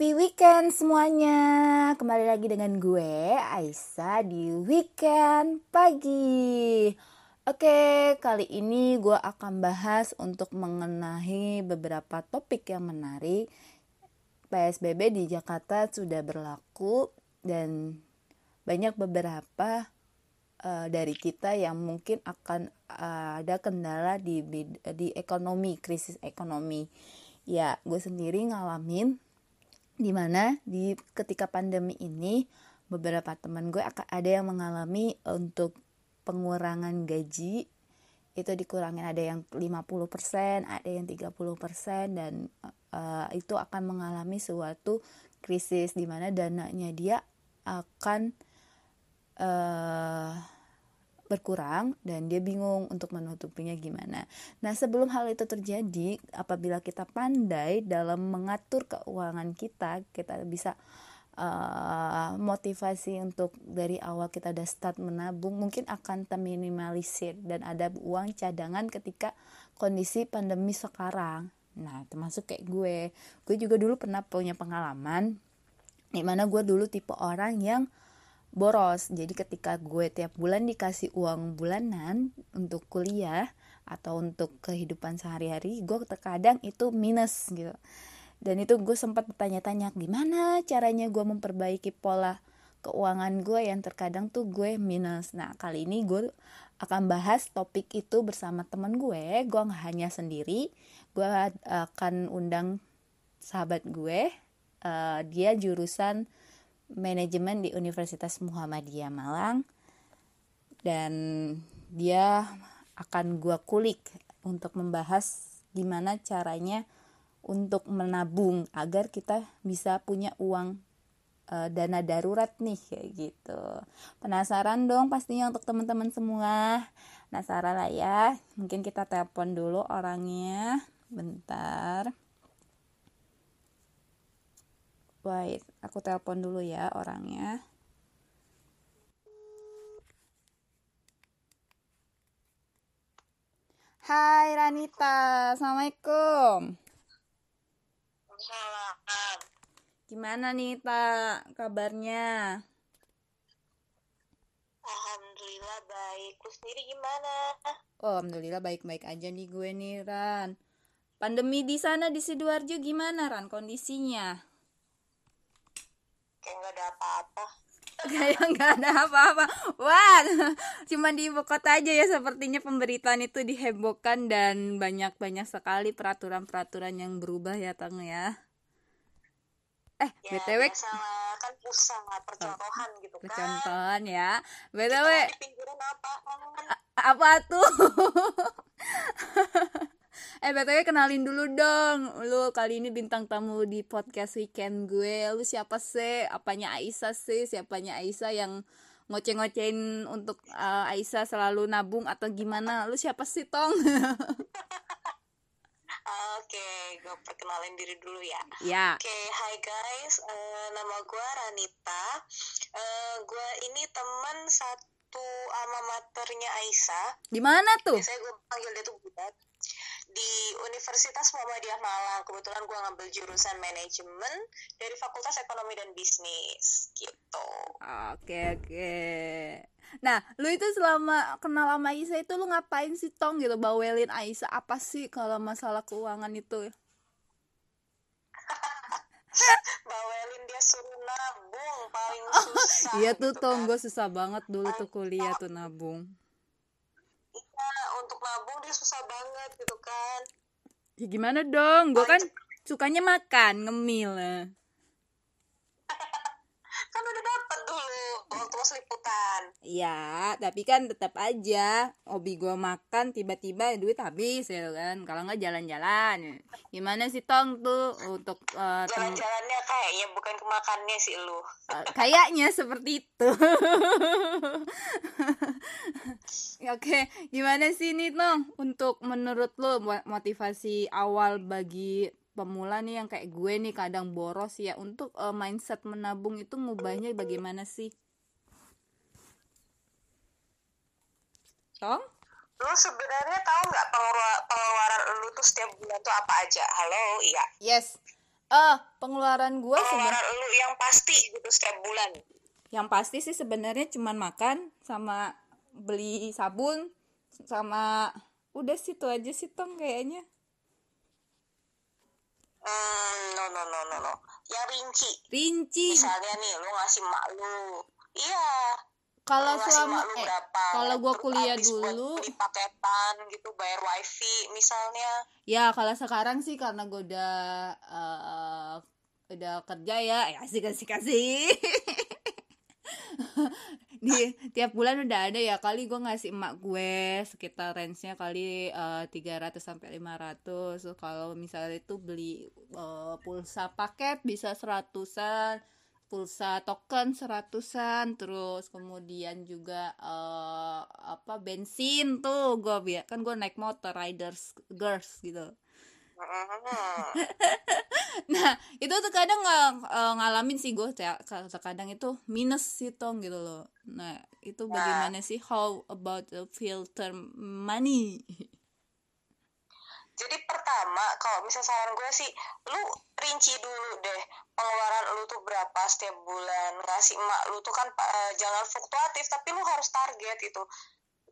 Happy weekend semuanya. Kembali lagi dengan gue Aisyah di weekend pagi. Oke, kali ini gue akan bahas untuk mengenai beberapa topik yang menarik. PSBB di Jakarta sudah berlaku dan banyak beberapa uh, dari kita yang mungkin akan uh, ada kendala di di ekonomi, krisis ekonomi ya gue sendiri ngalamin di mana di ketika pandemi ini beberapa teman gue ada yang mengalami untuk pengurangan gaji itu dikurangin. Ada yang 50%, ada yang 30% dan uh, itu akan mengalami suatu krisis di mana dananya dia akan berkurang dan dia bingung untuk menutupinya gimana. Nah, sebelum hal itu terjadi, apabila kita pandai dalam mengatur keuangan kita, kita bisa uh, motivasi untuk dari awal kita udah start menabung mungkin akan terminimalisir dan ada uang cadangan ketika kondisi pandemi sekarang. Nah, termasuk kayak gue. Gue juga dulu pernah punya pengalaman di mana gue dulu tipe orang yang boros. Jadi ketika gue tiap bulan dikasih uang bulanan untuk kuliah atau untuk kehidupan sehari-hari gue terkadang itu minus gitu. Dan itu gue sempat bertanya-tanya gimana caranya gue memperbaiki pola keuangan gue yang terkadang tuh gue minus? Nah kali ini gue akan bahas topik itu bersama temen gue. Gue nggak hanya sendiri gue akan undang sahabat gue. Uh, dia jurusan manajemen di Universitas Muhammadiyah Malang dan dia akan gua kulik untuk membahas gimana caranya untuk menabung agar kita bisa punya uang e, dana darurat nih kayak gitu. Penasaran dong pastinya untuk teman-teman semua. Penasaran lah ya. Mungkin kita telepon dulu orangnya. Bentar. Wait, aku telepon dulu ya orangnya. Hai Ranita, Assalamualaikum. Salam. Gimana nih Ta kabarnya? Alhamdulillah baik. Lu sendiri gimana? Oh, Alhamdulillah baik-baik aja nih gue nih Ran. Pandemi di sana di Sidoarjo gimana Ran kondisinya? Nggak ada apa-apa. Kayak nggak ada apa-apa. Wah cuma di ibu kota aja ya sepertinya pemberitaan itu dihebohkan dan banyak-banyak sekali peraturan-peraturan yang berubah ya tang ya. Eh ya, btw kan usaha percontohan oh, gitu kan. Percontohan ya. Btw apa tuh eh btw kenalin dulu dong lu kali ini bintang tamu di podcast weekend gue lu siapa sih apanya Aisyah sih siapanya Aisyah yang ngoceh-ngocehin untuk uh, Aisyah selalu nabung atau gimana lu siapa sih tong Oke, okay, gue perkenalin diri dulu ya. Ya. Oke, okay, hi guys, uh, nama gue Ranita. Uh, gue ini teman satu alma maternya Aisyah. Di mana tuh? Biasanya gue panggil dia tuh Budat di Universitas Muhammadiyah Malang. Kebetulan gue ngambil jurusan manajemen dari Fakultas Ekonomi dan Bisnis gitu. Oke oke. Nah, lu itu selama kenal sama Aisyah itu lu ngapain sih Tong gitu bawelin Aisyah apa sih kalau masalah keuangan itu? bawelin dia suruh nabung paling susah. iya tuh gitu Tong, kan. gue susah banget dulu tuh kuliah tuh nabung untuk nabung dia susah banget gitu kan. Ya gimana dong? Gue kan sukanya makan ngemil kan udah dapet dulu waktu mas liputan. Ya tapi kan tetap aja hobi gue makan tiba-tiba duit habis ya kan? Kalau nggak jalan-jalan. Gimana sih tong tuh untuk uh, jalan-jalannya kayaknya bukan kemakannya sih lu. Uh, kayaknya seperti itu. Oke, gimana sih nih Tong untuk menurut lo motivasi awal bagi pemula nih yang kayak gue nih kadang boros ya untuk uh, mindset menabung itu ngubahnya bagaimana sih? Tong? Lo sebenarnya tahu nggak pengeluaran lu tuh setiap bulan tuh apa aja? Halo, iya. Yes. ah pengeluaran gue pengeluaran lu yang pasti gitu setiap bulan yang pasti sih sebenarnya cuman makan sama beli sabun sama udah situ aja sih tong kayaknya hmm, no no no no no. Yang rinci. Rinci. Misalnya nih lu ngasih mak lu. Iya. Kalau selama eh, berapa kalau gua kuliah dulu beli paketan gitu bayar wifi misalnya. Ya kalau sekarang sih karena gue udah eh, udah kerja ya ya asik asik asik di tiap bulan udah ada ya kali gue ngasih emak gue sekitar range-nya kali eh, 300 sampai 500 Terus kalau misalnya itu beli eh, pulsa paket bisa seratusan pulsa token seratusan terus kemudian juga eh, apa bensin tuh gue biar kan gue naik motor riders girls gitu. Nah, itu tuh kadang nggak eh, ngalamin sih gue kadang itu minus sih tong gitu loh. Nah, itu bagaimana sih? How about the filter money? Jadi pertama kalau misal saran gue sih lu rinci dulu deh pengeluaran lu tuh berapa setiap bulan. Ngasih emak lu tuh kan eh, jangan fluktuatif tapi lu harus target itu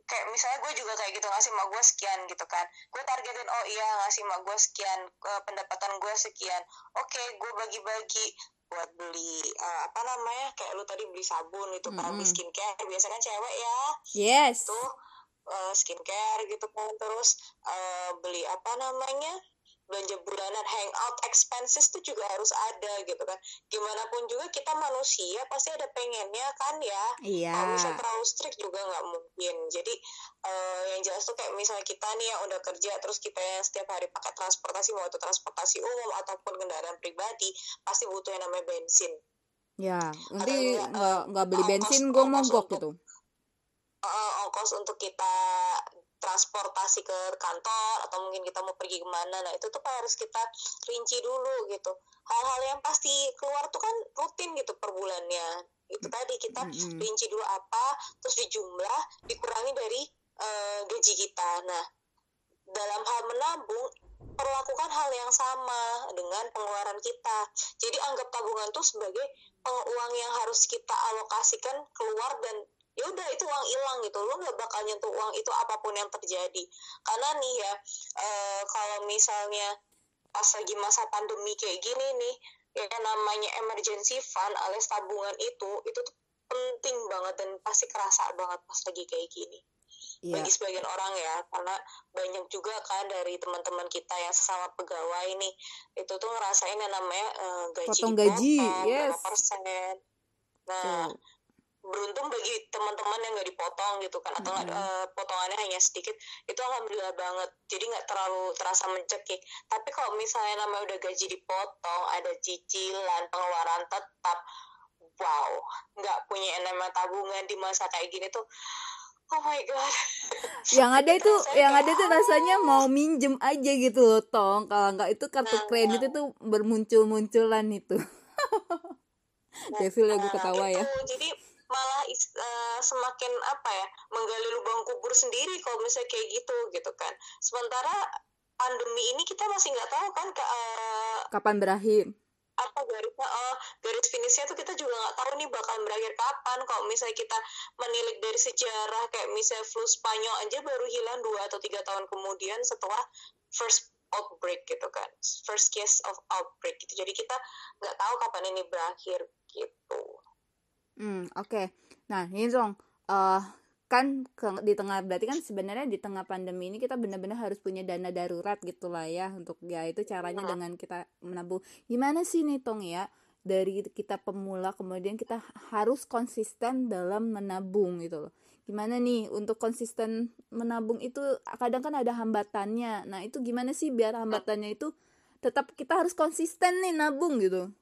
kayak misalnya gue juga kayak gitu ngasih emak gue sekian gitu kan. Gue targetin oh iya ngasih emak gue sekian pendapatan gue sekian. Oke gue bagi-bagi. Buat beli eh, apa namanya kayak lu tadi beli sabun itu kan beli Mm-mm. skincare. Biasanya kan cewek ya. Yes. tuh eh, skincare gitu kan. Terus eh, beli apa namanya belanja bulanan hangout expenses tuh juga harus ada gitu kan gimana pun juga kita manusia pasti ada pengennya kan ya Iya. kalau misalnya terlalu strict juga nggak mungkin jadi eh, yang jelas tuh kayak misalnya kita nih yang udah kerja terus kita yang setiap hari pakai transportasi mau itu transportasi umum ataupun kendaraan pribadi pasti butuh yang namanya bensin Ya, nanti enggak, nggak nggak beli ongkos- bensin gue mogok gitu. eh, ongkos untuk kita transportasi ke kantor atau mungkin kita mau pergi ke mana. Nah itu tuh harus kita rinci dulu gitu. Hal-hal yang pasti keluar tuh kan rutin gitu per bulannya. Itu tadi kita rinci dulu apa terus dijumlah dikurangi dari eh, gaji kita. Nah dalam hal menabung perlakukan hal yang sama dengan pengeluaran kita. Jadi anggap tabungan tuh sebagai uang yang harus kita alokasikan keluar dan ya udah itu uang hilang gitu lo nggak bakal nyentuh uang itu apa pun yang terjadi karena nih ya eh, kalau misalnya pas lagi masa pandemi kayak gini nih ya namanya emergency fund alias tabungan itu itu tuh penting banget dan pasti kerasa banget pas lagi kayak gini Iya. bagi sebagian orang ya karena banyak juga kan dari teman-teman kita yang sesama pegawai nih itu tuh ngerasain yang namanya eh, gaji Potong gaji, yes. persen nah Tuh. Beruntung bagi teman-teman yang nggak dipotong gitu kan atau nggak Mm-mm. eh, potongannya hanya sedikit itu alhamdulillah banget jadi nggak terlalu terasa mencekik tapi kalau misalnya namanya udah gaji dipotong ada cicilan pengeluaran tetap wow nggak punya yang namanya tabungan di masa kayak gini tuh oh my god Yang ada itu, yang ada tuh rasanya mau minjem aja gitu loh, tong. Kalau nggak itu kartu Nah, kredit itu bermuncul-munculan itu. Devil lagi Nah, ketawa ya. itu. jadi malah eh, semakin apa ya menggali lubang kubur sendiri kalau misalnya kayak gitu gitu kan. Sementara pandemi ini kita masih nggak tahu kan ke, eh, Kapan berakhir? apa garisnya eh, garis finishnya tuh kita juga nggak tahu nih bakal berakhir kapan. Kalau misalnya kita menilik dari sejarah kayak misalnya flu Spanyol aja baru hilang dua atau tiga tahun kemudian setelah first outbreak gitu kan. First case of outbreak gitu. Jadi kita nggak tahu kapan ini berakhir gitu Hmm, oke. Nah, ini dong. eh kan ke- di tengah berarti kan sebenarnya di tengah pandemi ini kita benar-benar harus punya dana darurat gitu lah ya untuk ya itu caranya Nah. dengan kita menabung. Gimana sih nih Tong ya? Dari kita pemula kemudian kita harus konsisten dalam menabung gitu loh. Gimana nih untuk konsisten menabung itu kadang kan ada hambatannya. Nah, itu gimana sih biar hambatannya itu tetap kita harus konsisten nih nabung gitu.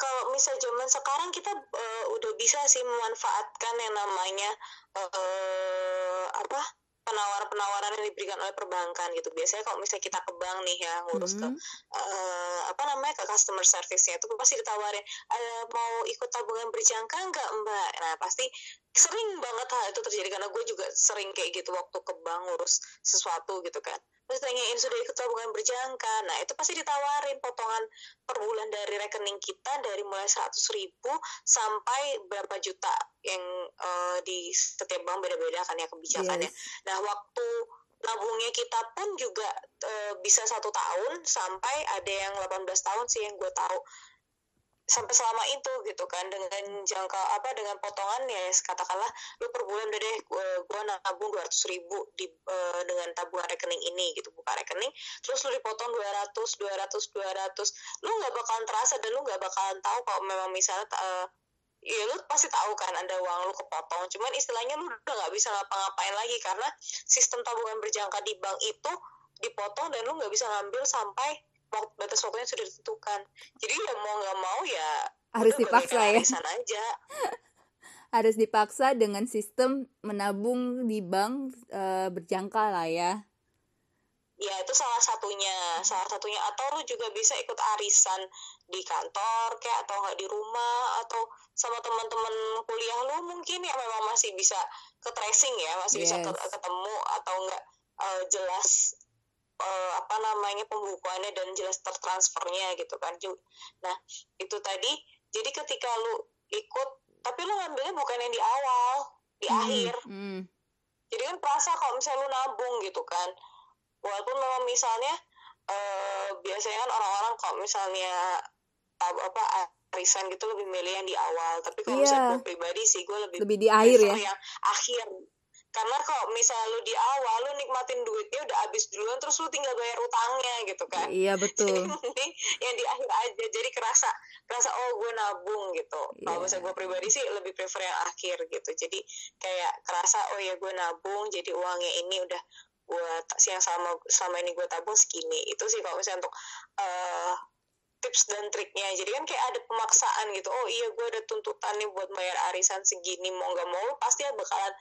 Kalau misal zaman sekarang kita eh, udah bisa sih memanfaatkan yang namanya eh, apa penawaran-penawaran yang diberikan oleh perbankan gitu biasanya kalau misalnya kita ke bank nih ya ngurus ke Hmm. eh, apa namanya ke customer service-nya itu pasti ditawarin "Eh, mau ikut tabungan berjangka nggak mbak nah pasti sering banget hal itu terjadi karena gue juga sering kayak gitu waktu ke bank ngurus sesuatu gitu kan. Terus tanyain sudah ikut tabungan berjangka? Nah itu pasti ditawarin potongan per bulan dari rekening kita dari mulai 100 ribu sampai berapa juta yang uh, di setiap bank beda-beda kan ya kebijakannya. Yes. nah waktu nabungnya kita pun juga uh, bisa satu tahun sampai ada yang 18 tahun sih yang gue tahu sampai selama itu gitu kan dengan jangka apa dengan potongan ya katakanlah lu per bulan udah deh gue, gue nabung dua ratus ribu di uh, dengan tabungan rekening ini gitu buka rekening terus lu dipotong dua ratus dua ratus dua ratus lu nggak bakalan terasa dan lu nggak bakalan tahu kalau memang misalnya uh, ya lu pasti tahu kan ada uang lu kepotong cuman istilahnya lu udah nggak bisa ngapa-ngapain lagi karena sistem tabungan berjangka di bank itu dipotong dan lu nggak bisa ngambil sampai batas waktunya sudah ditentukan. Jadi ya mau nggak mau ya harus dipaksa ya. Aja. Harus dipaksa dengan sistem menabung di bank e, berjangka lah ya. Ya itu salah satunya. Salah satunya. Atau lu juga bisa ikut arisan di kantor kayak atau nggak di rumah atau sama teman-teman kuliah lu mungkin ya memang masih bisa ke tracing ya masih yes. bisa ketemu atau enggak uh, jelas uh, apa namanya pembukuannya dan jelas tertransfernya gitu kan nah itu tadi jadi ketika lu ikut tapi lu ngambilnya bukan yang di awal di hmm. akhir hmm. jadi kan perasa kalau misalnya lu nabung gitu kan walaupun memang misalnya uh, biasanya kan orang-orang kalau misalnya apa arisan gitu lebih milih yang di awal tapi kalau yeah. misalnya gue pribadi sih gue lebih lebih di akhir ya yang akhir karena kalau misalnya lu di awal lu nikmatin duitnya udah habis duluan terus lu tinggal bayar utangnya gitu kan. Iya betul. Jadi yang di akhir aja. Jadi kerasa kerasa oh gue nabung gitu. Yeah. kalau misalnya gue pribadi sih lebih prefer yang akhir gitu. Jadi kayak kerasa oh ya gue nabung jadi uangnya ini udah buat yang sama selama ini gue tabung segini. Itu sih kalau misalnya untuk uh, tips dan triknya. Jadi kan kayak ada pemaksaan gitu. Oh iya gue ada tuntutan nih buat bayar arisan segini mau nggak mau pasti bakalan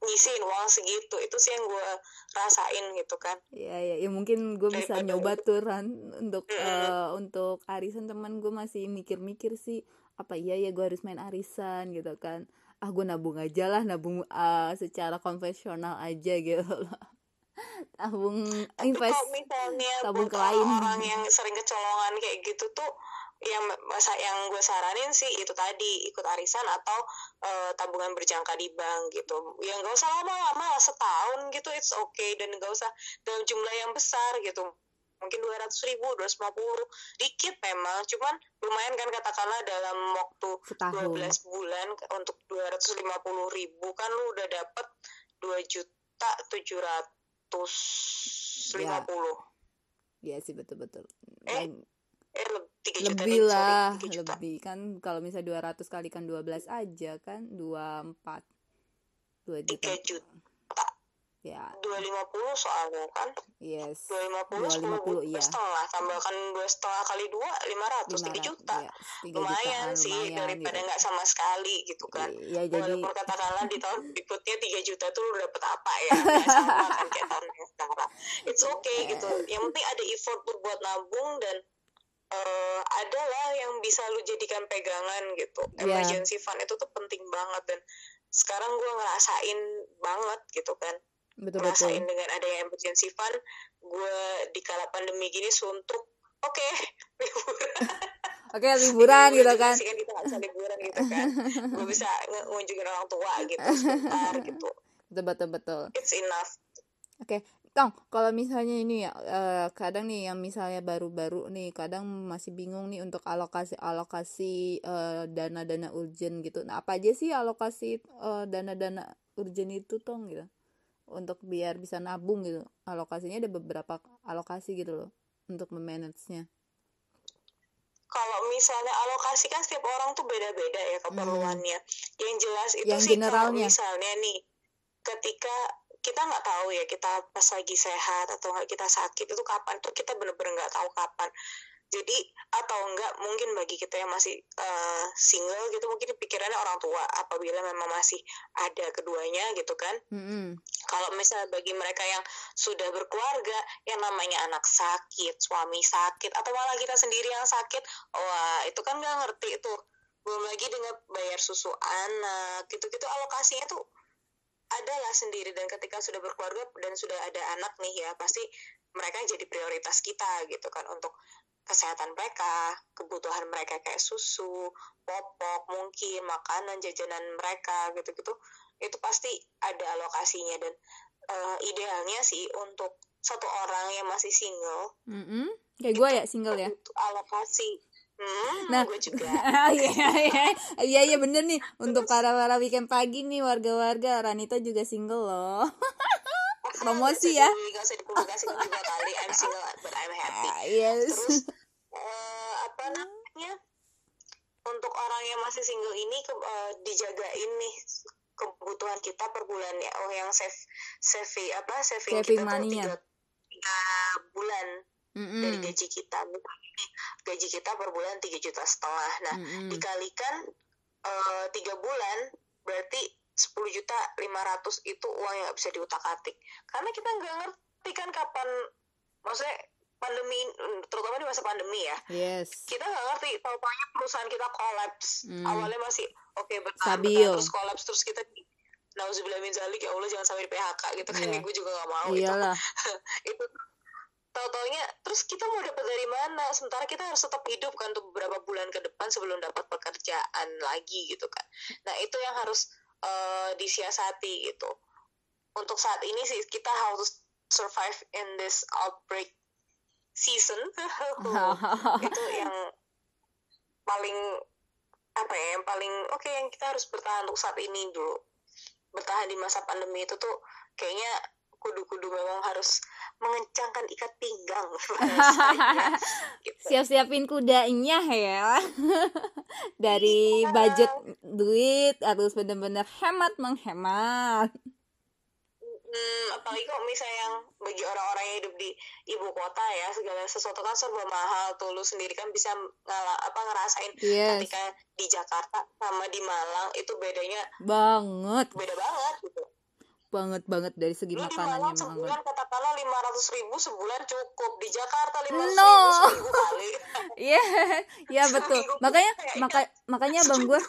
ngisiin uang segitu. Itu sih yang gue rasain gitu kan. Iya ya, ya mungkin gue bisa Daripada nyoba tuh Ran untuk mm -hmm. uh, untuk arisan. Teman gue masih mikir-mikir sih apa iya ya gue harus main arisan gitu kan. Ah gue nabung aja lah nabung uh, secara konvensional aja gitu loh. Tabung invest tabung ke lain. orang yang sering kecolongan kayak gitu tuh yang masa yang gue saranin sih itu tadi ikut arisan atau uh, tabungan berjangka di bank gitu. Yang gak usah lama-lama setahun gitu it's okay. Dan gak usah dalam jumlah yang besar gitu. Mungkin dua ratus ribu dua ratus lima puluh dikit memang cuman lumayan kan katakanlah dalam waktu dua belas bulan untuk dua ratus lima puluh ribu kan lu udah dapet dua juta tujuh ratus lima puluh. Iya. Sih betul betul. Eh, eh juta lebih lah sorry, lebih. Kan kalau misalnya 200 kali kan 12 aja kan 24 2 juta. 3 juta ya. 250 soalnya kan. Yes. 250 250 iya. setengah tambahkan dua setengah kali dua 500 3 juta. ya, 3 lumayan juta, sih lumayan, daripada gitu. nggak sama sekali gitu kan. Ya, jadi... walaupun katakanlah di tahun berikutnya 3 juta tuh lu dapet apa ya? Sama kan kayak tahun yang sekarang. It's okay gitu. Yang penting ada effort buat nabung dan uh, adalah yang bisa lu jadikan pegangan gitu. Yeah. Emergency fund itu tuh penting banget dan sekarang gue ngerasain banget gitu kan. Betul, ngerasain betul. dengan adanya emergency fund, gue di kala pandemi gini suntuk. Oke, okay, liburan. Oke, okay, liburan gitu kan. kan kita gak bisa liburan gitu kan. gue bisa ngunjungin orang tua gitu sebentar gitu. Betul betul betul. It's enough. Oke, okay. Tong, kalau misalnya ini ya uh, kadang nih yang misalnya baru-baru nih kadang masih bingung nih untuk alokasi-alokasi uh, dana-dana urgent gitu. Nah, apa aja sih alokasi uh, dana-dana urgent itu Tong gitu? Untuk biar bisa nabung gitu. Alokasinya ada beberapa alokasi gitu loh untuk memanage-nya. Kalau misalnya alokasi kan setiap orang tuh beda-beda ya keperluannya. Hmm. Yang jelas itu yang sih kalau misalnya nih ketika kita nggak tahu ya kita pas lagi sehat atau nggak kita sakit itu kapan tuh kita bener-bener nggak tahu kapan. Jadi atau enggak mungkin bagi kita yang masih uh, single gitu mungkin pikirannya orang tua apabila memang masih ada keduanya gitu kan. Mm-hmm. kalau misalnya bagi mereka yang sudah berkeluarga yang namanya anak sakit suami sakit atau malah kita sendiri yang sakit wah itu kan nggak ngerti itu belum lagi dengan bayar susu anak gitu-gitu alokasinya tuh adalah sendiri. Dan ketika sudah berkeluarga dan sudah ada anak nih ya pasti mereka jadi prioritas kita gitu kan untuk kesehatan mereka, kebutuhan mereka kayak susu, popok, mungkin makanan, jajanan mereka gitu-gitu, itu pasti ada alokasinya. Dan uh, idealnya sih untuk satu orang yang masih single, mm -hmm. kayak gue ya single ya, alokasi Hmm, nah, gue juga. iya, iya, iya, iya bener nih. Untuk para para weekend pagi nih warga-warga, Ranita juga single loh. Promosi ya. Gak usah dipublikasikan juga kali. I'm single but I'm happy. Ah, yes. Terus uh, apa namanya? Untuk orang yang masih single ini ke, uh, dijagain nih kebutuhan kita per bulan ya. Oh, yang save save apa saving, saving kita tuh tiga, tiga bulan mm -hmm. dari gaji kita gaji kita per bulan tiga juta setengah nah mm -hmm. dikalikan eh, tiga uh, bulan berarti sepuluh juta lima ratus itu uang yang gak bisa diutak atik karena kita nggak ngerti kan kapan maksudnya pandemi terutama di masa pandemi ya yes kita nggak ngerti tahu banyak perusahaan kita kolaps mm. awalnya masih oke okay, bertahan, terus kolaps terus kita Nauzubillah min zalik ya Allah jangan sampai di PHK gitu kan yeah. gue juga gak mau Iyalah. itu itu tahu-taunya terus kita mau dapat dari mana? Sementara kita harus tetap hidup kan untuk beberapa bulan ke depan sebelum dapat pekerjaan lagi gitu kan. Nah itu yang harus uh, disiasati gitu. Untuk saat ini sih kita harus survive in this outbreak season. Itu yang paling apa ya yang paling oke okay, yang kita harus bertahan untuk saat ini dulu bertahan di masa pandemi itu tuh kayaknya kudu-kudu memang harus mengencangkan ikat pinggang gitu. siap-siapin kudanya ya dari iya. budget duit harus benar-benar hemat menghemat hmm, apalagi kok misalnya yang bagi orang-orang yang hidup di ibu kota ya segala sesuatu kan serba mahal tuh lu sendiri kan bisa ngala, apa ngerasain yes. ketika di Jakarta sama di Malang itu bedanya banget beda banget gitu banget banget dari segi Lu makanannya memang sebulan katakanlah lima ratus ribu sebulan cukup. Di Jakarta lima ratus no. ribu seminggu kali. Iya iya betul. Makanya maka makanya bang gue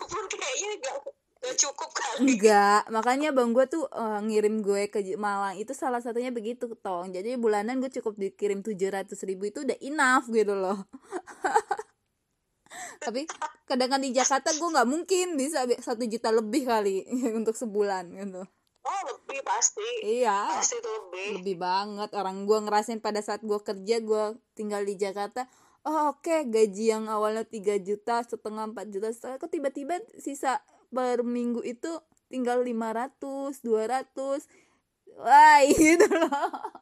Gak cukup kali. Enggak makanya bang gue tuh uh, ngirim gue ke Malang itu salah satunya begitu tong. Jadi bulanan gue cukup dikirim tujuh ratus ribu itu udah enough gitu loh. Tapi kadang-kadang di Jakarta gue nggak mungkin bisa satu juta lebih kali untuk sebulan gitu Oh lebih pasti. Iya. Pasti tuh lebih. Lebih banget. Orang gue ngerasain pada saat gue kerja, gue tinggal di Jakarta. Oh oke, okay. gaji yang awalnya 3 juta, setengah 4 juta, setengah. Kok tiba-tiba sisa per minggu itu tinggal 500, 200. Wah gitu loh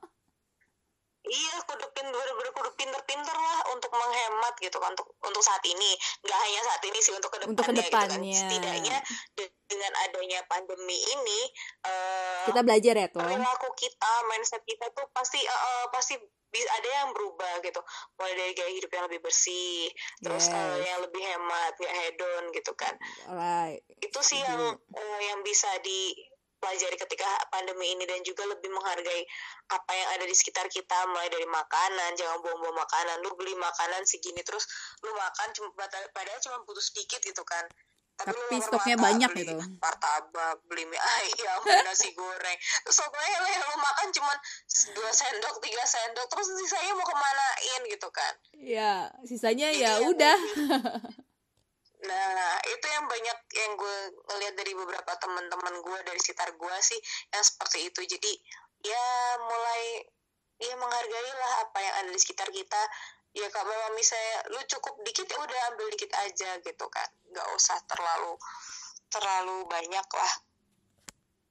iya kudu pinter kudu pinter-pinter lah untuk menghemat gitu kan untuk untuk saat ini nggak hanya saat ini sih untuk ke depannya, untuk ke depannya. Gitu kan. setidaknya dengan adanya pandemi ini uh, kita belajar ya tuh perilaku kita mindset kita tuh pasti uh, pasti ada yang berubah gitu mulai dari gaya hidup yang lebih bersih terus yes. uh, yang lebih hemat nggak hedon gitu kan right. itu sih yang uh, yang bisa di pelajari ketika pandemi ini dan juga lebih menghargai apa yang ada di sekitar kita mulai dari makanan jangan buang-buang makanan lu beli makanan segini terus lu makan cuma padahal cuma butuh sedikit gitu kan. Tapi, tapi stoknya banyak beli gitu. martabak beli mie ayam beli nasi goreng. Terus pokoknya lu yang lu makan cuma dua sendok tiga sendok terus sisanya mau kemanain gitu kan. Ya sisanya Jadi ya udah Nah, itu yang banyak yang gue ngeliat dari beberapa teman-teman gue dari sekitar gue sih yang seperti itu. Jadi ya mulai ya menghargai lah apa yang ada di sekitar kita. Ya kalau misalnya lu cukup dikit ya udah ambil dikit aja gitu kan. Gak usah terlalu terlalu banyak lah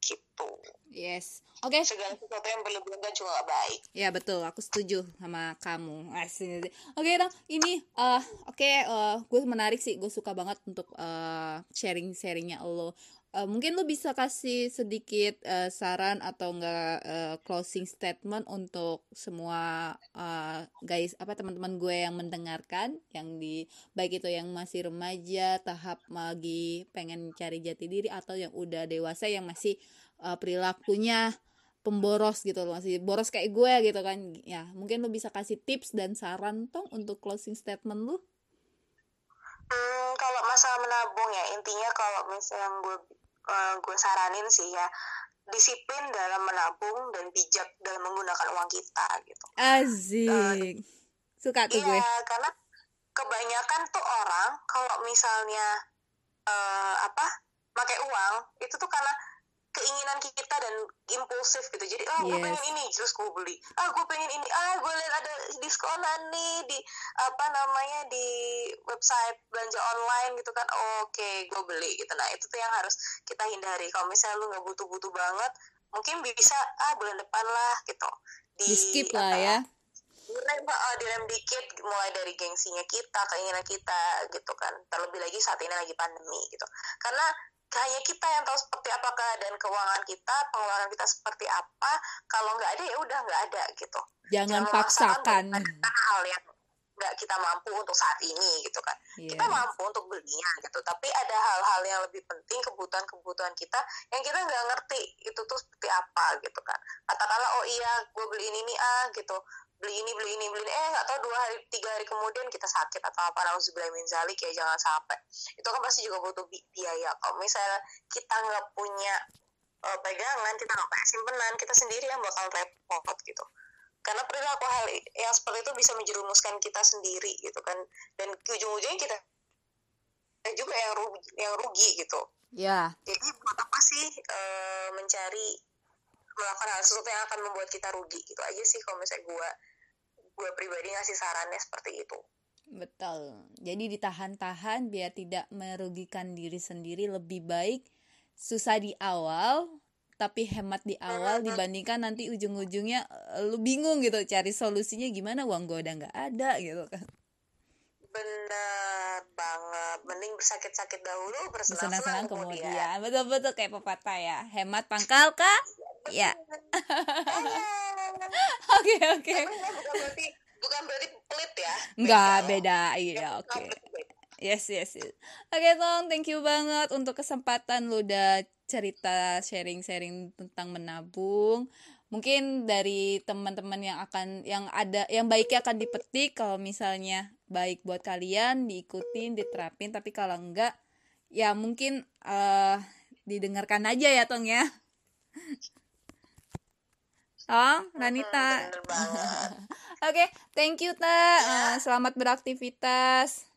gitu. Yes. Oke. Okay. Segala sesuatu yang berlebihan kan juga gak baik. Ya betul, aku setuju sama kamu. Oke, okay, dong. Ini uh, oke, okay, uh, gue menarik sih. Gue suka banget untuk uh, sharing-sharingnya lo. Uh, mungkin lo bisa kasih sedikit uh, saran atau enggak uh, closing statement untuk semua uh, guys apa teman-teman gue yang mendengarkan yang di baik itu yang masih remaja tahap lagi pengen cari jati diri atau yang udah dewasa yang masih uh, perilakunya pemboros gitu loh masih boros kayak gue gitu kan. Ya mungkin lo bisa kasih tips dan saran tong untuk closing statement lu hmm, kalau masalah menabung ya intinya kalau misalnya yang gue uh, gue saranin sih ya disiplin dalam menabung dan bijak dalam menggunakan uang kita gitu. Azik. Uh, Suka tuh iya, gue. karena kebanyakan tuh orang kalau misalnya uh, apa pakai uang itu tuh karena keinginan kita dan impulsif gitu. Jadi ah gue pengen ini terus gue beli. Ah gue pengen ini. Ah gue lihat ada diskonan nih di apa namanya di website belanja online gitu kan. Oh, oke okay, gue beli gitu. Nah itu tuh yang harus kita hindari. Kalau misalnya lu nggak butuh-butuh banget mungkin bisa ah bulan depan lah gitu. Di, di skip lah ya. Direm uh, direm dikit mulai dari gengsinya kita keinginan kita gitu kan. Terlebih lagi saat ini lagi pandemi gitu. Karena hanya kita yang tahu seperti apa keadaan keuangan kita pengeluaran kita seperti apa. Kalau nggak ada ya udah nggak ada gitu. Jangan, jangan paksakan. hal yang nggak kita mampu untuk saat ini gitu kan. Yeah. kita mampu untuk belinya gitu. Tapi ada hal-hal yang lebih penting kebutuhan-kebutuhan kita yang kita nggak ngerti itu tuh seperti apa gitu kan. Katakanlah oh iya gue beli ini nih ah gitu beli ini beli ini beli ini. Eh nggak tahu dua hari tiga hari kemudian kita sakit atau apa nauzubillah min zalik ya jangan sampai. Itu kan pasti juga butuh biaya. Kalau misalnya kita nggak punya uh, pegangan kita nggak punya simpenan kita sendiri yang bakal repot gitu. Karena perilaku hal yang seperti itu bisa menjerumuskan kita sendiri gitu kan. Dan ujung-ujungnya kita juga yang rugi, yang rugi gitu. Ya. Jadi buat apa sih uh, mencari melakukan hal sesuatu yang akan membuat kita rugi itu aja sih kalau misalnya gue gue pribadi ngasih sarannya seperti itu. Betul. Jadi ditahan-tahan biar tidak merugikan diri sendiri lebih baik. Susah di awal tapi hemat di awal dibandingkan nanti ujung-ujungnya eh, lu bingung gitu cari solusinya gimana uang gue udah nggak ada gitu kan. Bener banget. Mending bersakit-sakit dahulu bersenang-senang kemudian. kemudian. Betul-betul kayak pepatah ya. Hemat pangkal kak ya oke oke. Bukan berarti bukan berarti pelit ya. Enggak beda. iya oke. Okay. yes yes, yes. oke okay, Tong thank you banget untuk kesempatan lu udah cerita sharing-sharing tentang menabung. Mungkin dari teman-teman yang akan yang ada yang baiknya akan dipetik. Kalau misalnya baik buat kalian diikutin diterapin. Tapi kalau enggak ya mungkin uh, didengarkan aja ya Tong ya Oh, Ranita. Oke, okay, thank you Ta. Ya. Uh, selamat beraktivitas.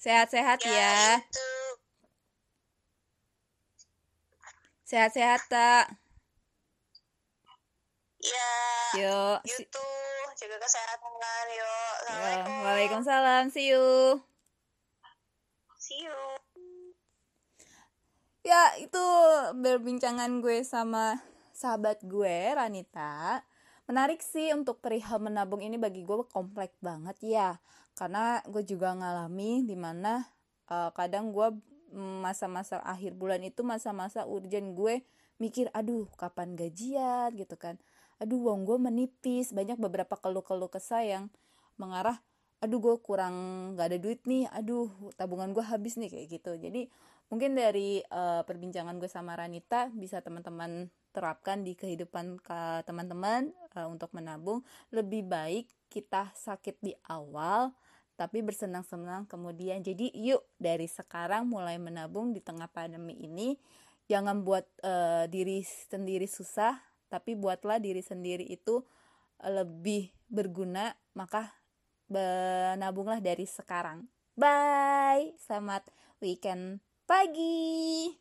Sehat-sehat ya. Sehat-sehat Ta. Ya. Yuk. Yutu, jaga kesehatan yuk. Assalamualaikum. Ya, Waalaikumsalam. See you. See you. Ya, itu berbincangan gue sama sahabat gue Ranita menarik sih untuk perihal menabung ini bagi gue kompleks banget ya. Karena gue juga ngalami di mana uh, kadang gue masa-masa akhir bulan itu masa-masa urgent gue mikir aduh kapan gajian? gitu kan. Aduh uang gue menipis. Banyak beberapa keluh-keluh kesah yang mengarah aduh gue kurang gak ada duit nih. Aduh tabungan gue habis nih. Kayak gitu. Jadi mungkin dari uh, perbincangan gue sama Ranita bisa teman-teman terapkan di kehidupan teman-teman uh, untuk menabung lebih baik kita sakit di awal tapi bersenang-senang kemudian. Jadi yuk dari sekarang mulai menabung di tengah pandemi ini. Jangan buat uh, diri sendiri susah tapi buatlah diri sendiri itu lebih berguna. Maka menabunglah dari sekarang. Bye! Selamat weekend pagi